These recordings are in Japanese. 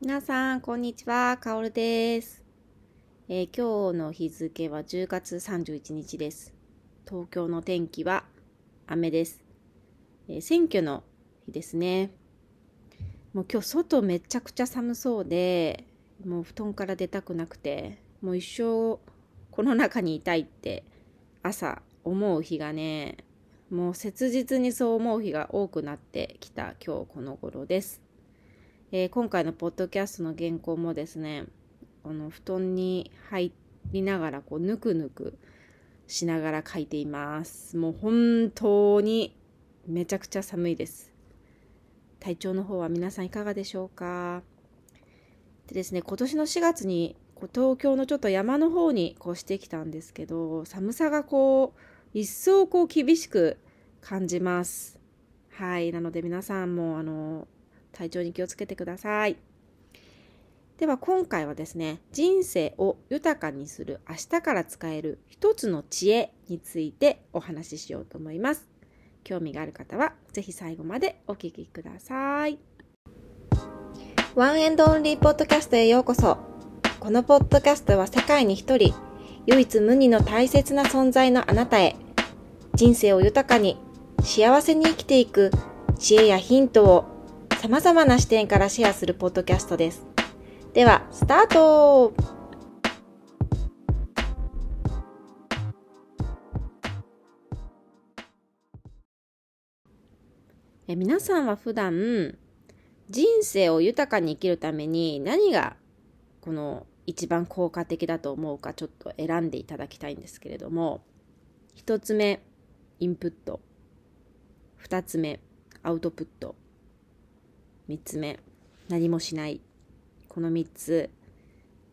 皆さん、こんにちは。かおるです、えー、今日の日付は10月31日です。東京の天気は雨です。えー、選挙の日ですね。もう今日外めちゃくちゃ寒そうで、もう布団から出たくなくて、もう一生この中にいたいって朝思う日がね、もう切実にそう思う日が多くなってきた今日この頃です。えー、今回のポッドキャストの原稿もですね、あの布団に入りながらこうぬくぬくしながら書いています。もう本当にめちゃくちゃ寒いです。体調の方は皆さんいかがでしょうか？でですね、今年の4月にこう東京のちょっと山の方にこうしてきたんですけど、寒さがこう一層こう厳しく感じます。はい。なので皆さんもあの体調に気をつけてください。では今回はですね、人生を豊かにする明日から使える一つの知恵についてお話ししようと思います。興味がある方はぜひ最後までお聞きください。ワンエンドオンリーポッドキャストへようこそ。このポッドキャストは世界に一人、唯一無二の大切な存在のあなたへ、人生を豊かに、幸せに生きていく知恵やヒントを様々な視点からシェアするポッドキャストです。では、スタート。え皆さんは普段人生を豊かに生きるために何がこの一番効果的だと思うかちょっと選んでいただきたいんですけれども。一つ目インプット。二つ目アウトプット。3つ目。何もしない。この3つ。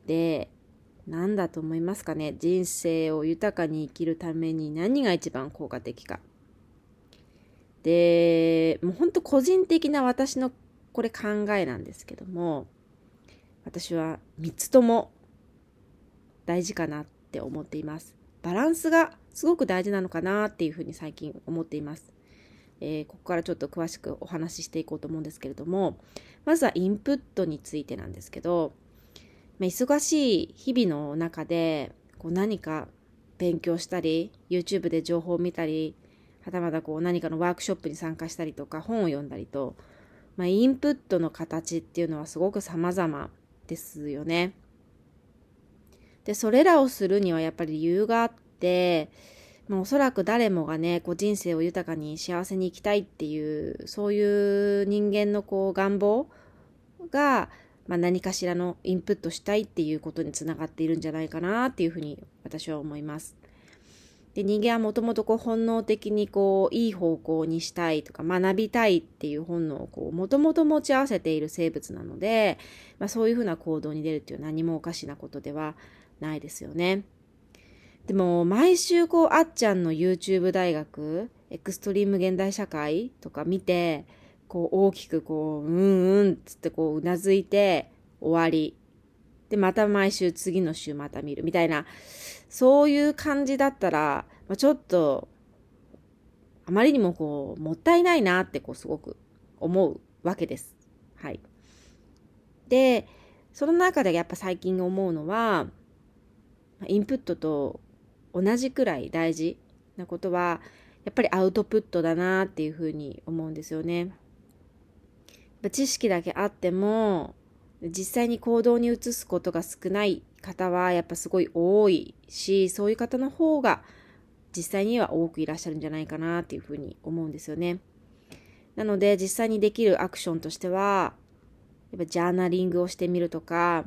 で何だと思いますかね。人生を豊かに生きるために何が一番効果的か。でもうほんと個人的な私のこれ考えなんですけども私は3つとも大事かなって思っています。バランスがすごく大事なのかなっていうふうに最近思っています。えー、ここからちょっと詳しくお話ししていこうと思うんですけれどもまずはインプットについてなんですけど、まあ、忙しい日々の中でこう何か勉強したり YouTube で情報を見たりはたまたこう何かのワークショップに参加したりとか本を読んだりと、まあ、インプットの形っていうのはすごく様々ですよね。でそれらをするにはやっぱり理由があってまあ、おそらく誰もがね、こう人生を豊かに幸せに生きたいっていう、そういう人間のこう願望が、まあ、何かしらのインプットしたいっていうことにつながっているんじゃないかなっていうふうに私は思います。で人間はもともとこう本能的にこういい方向にしたいとか学びたいっていう本能をこうもともと持ち合わせている生物なので、まあ、そういうふうな行動に出るっていう何もおかしなことではないですよね。でも、毎週こう、あっちゃんの YouTube 大学、エクストリーム現代社会とか見て、こう、大きくこう、うんうんっつってこう、うなずいて、終わり。で、また毎週、次の週また見る。みたいな、そういう感じだったら、まあ、ちょっと、あまりにもこう、もったいないなってこう、すごく思うわけです。はい。で、その中でやっぱ最近思うのは、インプットと同じくらい大事なことはやっぱりアウトプットだなっていうふうに思うんですよね。知識だけあっても実際に行動に移すことが少ない方はやっぱすごい多いしそういう方の方が実際には多くいらっしゃるんじゃないかなっていうふうに思うんですよね。なので実際にできるアクションとしてはやっぱジャーナリングをしてみるとか、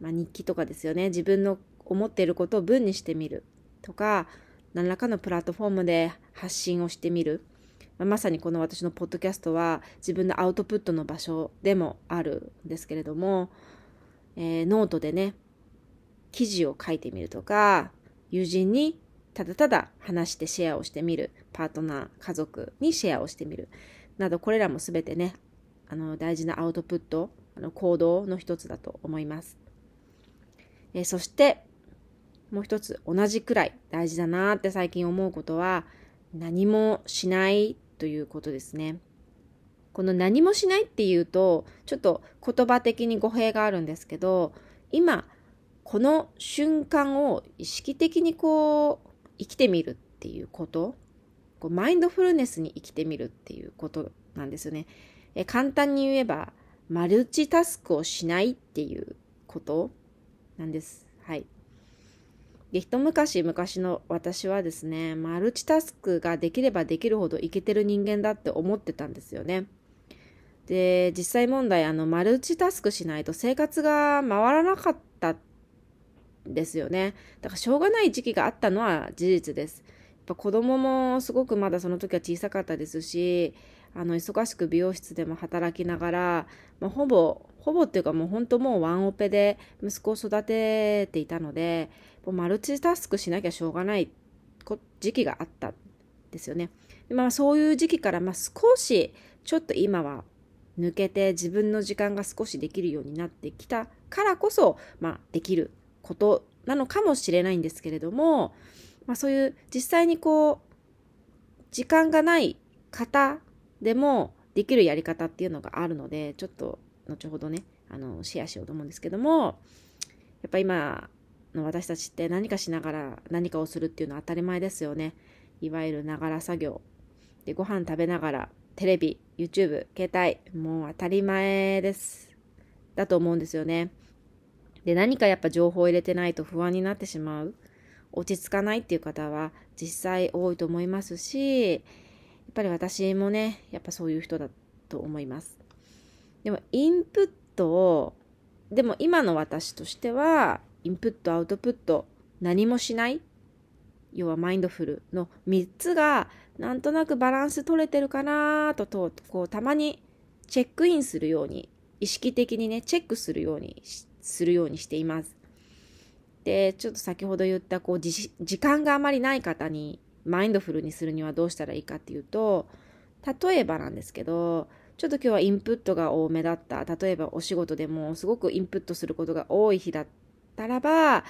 まあ、日記とかですよね自分の思っていることを文にしてみるとか何らかのプラットフォームで発信をしてみる、まあ、まさにこの私のポッドキャストは自分のアウトプットの場所でもあるんですけれども、えー、ノートでね記事を書いてみるとか友人にただただ話してシェアをしてみるパートナー家族にシェアをしてみるなどこれらも全てねあの大事なアウトプットあの行動の一つだと思います、えー、そしてもう一つ同じくらい大事だなって最近思うことは何もしないということですね。この何もしないっていうと、ちょっと言葉的に語弊があるんですけど、今、この瞬間を意識的にこう、生きてみるっていうこと、こうマインドフルネスに生きてみるっていうことなんですよね。え簡単に言えば、マルチタスクをしないっていうことなんです。で、一昔昔の私はですね、マルチタスクができればできるほどいけてる人間だって思ってたんですよね。で、実際問題、あの、マルチタスクしないと生活が回らなかったんですよね。だからしょうがない時期があったのは事実です。やっぱ子供もすごくまだその時は小さかったですし、あの、忙しく美容室でも働きながら、まあ、ほぼ、ほぼっていうかもう本当もうワンオペで息子を育てていたので、もうマルチタスクしなきゃしょうがない時期があったんですよね。まあそういう時期からまあ少しちょっと今は抜けて自分の時間が少しできるようになってきたからこそ、まあ、できることなのかもしれないんですけれども、まあ、そういう実際にこう時間がない方でもできるやり方っていうのがあるのでちょっと後ほどねあのシェアしようと思うんですけどもやっぱ今の私たちって何かしながら何かをするっていうのは当たり前ですよね。いわゆるながら作業。でご飯食べながらテレビ YouTube 携帯もう当たり前です。だと思うんですよね。で何かやっぱ情報を入れてないと不安になってしまう。落ち着かないっていう方は実際多いと思いますしやっぱり私もね、やっぱそういう人だと思います。でも、インプットを、でも今の私としては、インプット、アウトプット、何もしない、要はマインドフルの3つが、なんとなくバランス取れてるかなと、と、こう、たまにチェックインするように、意識的にね、チェックするように、するようにしています。で、ちょっと先ほど言った、こう、時間があまりない方にマインドフルにするにはどうしたらいいかっていうと例えばなんですけどちょっと今日はインプットが多めだった。例えばお仕事でもすごくインプットすることが多い日だったらば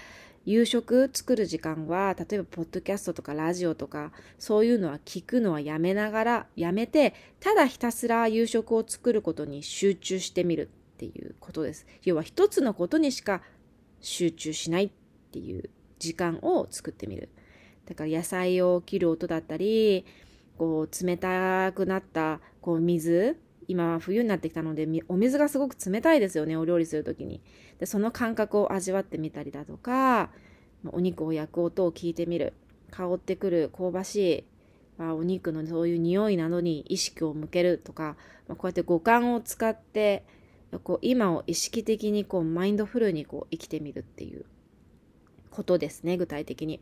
夕食作る時間は例えばポッドキャストとかラジオとかそういうのは聞くのはやめながらやめてただひたすら夕食を作ることに集中してみるっていうことです。要は一つのことにしか集中しないっていう時間を作ってみる。だから野菜を切る音だったり、こう冷たくなったこう水、今は冬になってきたのでお水がすごく冷たいですよね、お料理する時に。で、その感覚を味わってみたりだとか、お肉を焼く音を聞いてみる。香ってくる香ばしいあお肉のそういう匂いなどに意識を向けるとか、まこうやって五感を使ってこう今を意識的にこうマインドフルにこう生きてみるっていうことですね具体的に。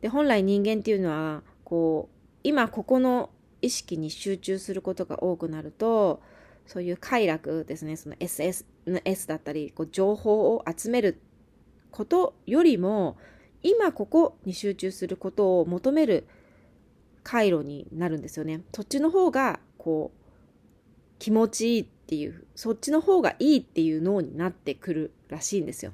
で本来人間っていうのはこう今ここの意識に集中することが多くなるとそういう快楽ですねその SS の S だったりこう情報を集めることよりも今ここに集中することを求める回路になるんですよね。そっちの方がこう気持ちいいっていうそっちの方がいいっていう脳になってくるらしいんですよ。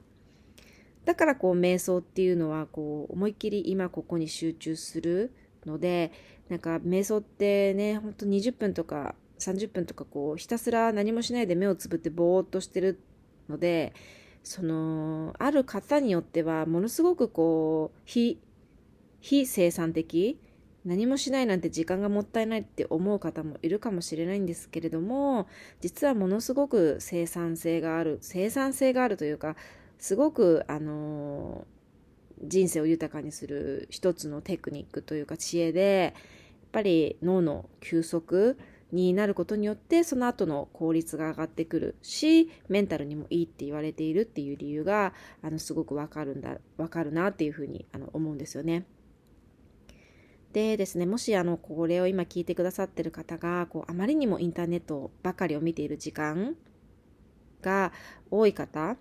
だからこう瞑想っていうのはこう思いっきり今ここに集中するのでなんか瞑想ってねほんと20分とか30分とかこうひたすら何もしないで目をつぶってぼーっとしてるのでそのある方によってはものすごくこう非非生産的何もしないなんて時間がもったいないって思う方もいるかもしれないんですけれども実はものすごく生産性がある生産性があるというかすごくあの人生を豊かにする一つのテクニックというか知恵でやっぱり脳の休息になることによってその後の効率が上がってくるしメンタルにもいいって言われているっていう理由があのすごくわかるんだわかるなっていうふうにあの思うんですよね。でですねもしあのこれを今聞いてくださってる方がこうあまりにもインターネットばかりを見ている時間が多い方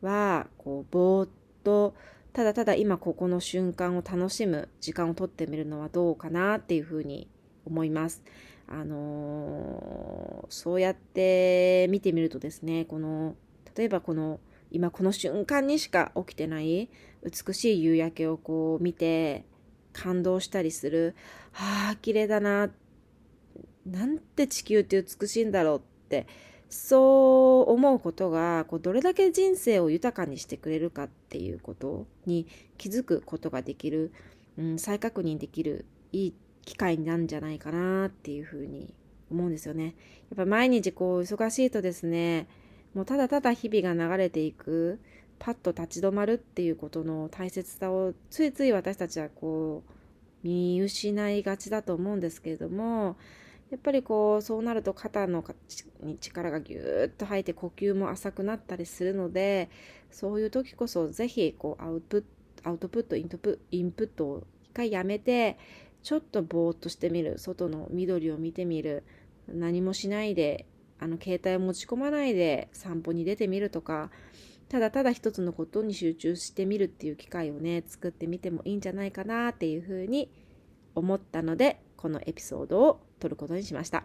はこうぼーっとただただ今ここの瞬間を楽しむ時間をとってみるのはどうかなっていうふうに思います。あのー、そうやって見てみるとですねこの例えばこの今この瞬間にしか起きてない美しい夕焼けをこう見て感動したりするああ綺麗だななんて地球って美しいんだろうってそう思うことがこうどれだけ人生を豊かにしてくれるかっていうことに気づくことができる、うん、再確認できるいい機会なんじゃないかなっていうふうに思うんですよね。やっぱ毎日こう忙しいとですねもうただただ日々が流れていくパッと立ち止まるっていうことの大切さをついつい私たちはこう見失いがちだと思うんですけれどもやっぱりこうそうなると肩のに力がぎゅーっと入って呼吸も浅くなったりするのでそういう時こそぜひこうアウトプットイントプインプットを一回やめてちょっとぼーっとしてみる。外の緑を見てみる。何もしないであの携帯を持ち込まないで散歩に出てみるとか。ただただ一つのことに集中してみるっていう機会をね作ってみてもいいんじゃないかなっていうふうに思ったのでこのエピソードを撮ることにしました。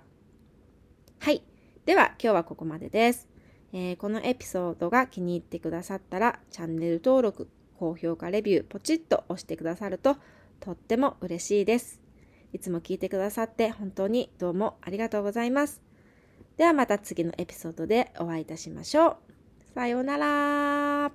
はい。では今日はここまでです、えー、このエピソードが気に入ってくださったらチャンネル登録高評価レビューポチッと押してくださるととっても嬉しいです。いつも聞いてくださって本当にどうもありがとうございます。ではまた次のエピソードでお会いいたしましょう。さようなら。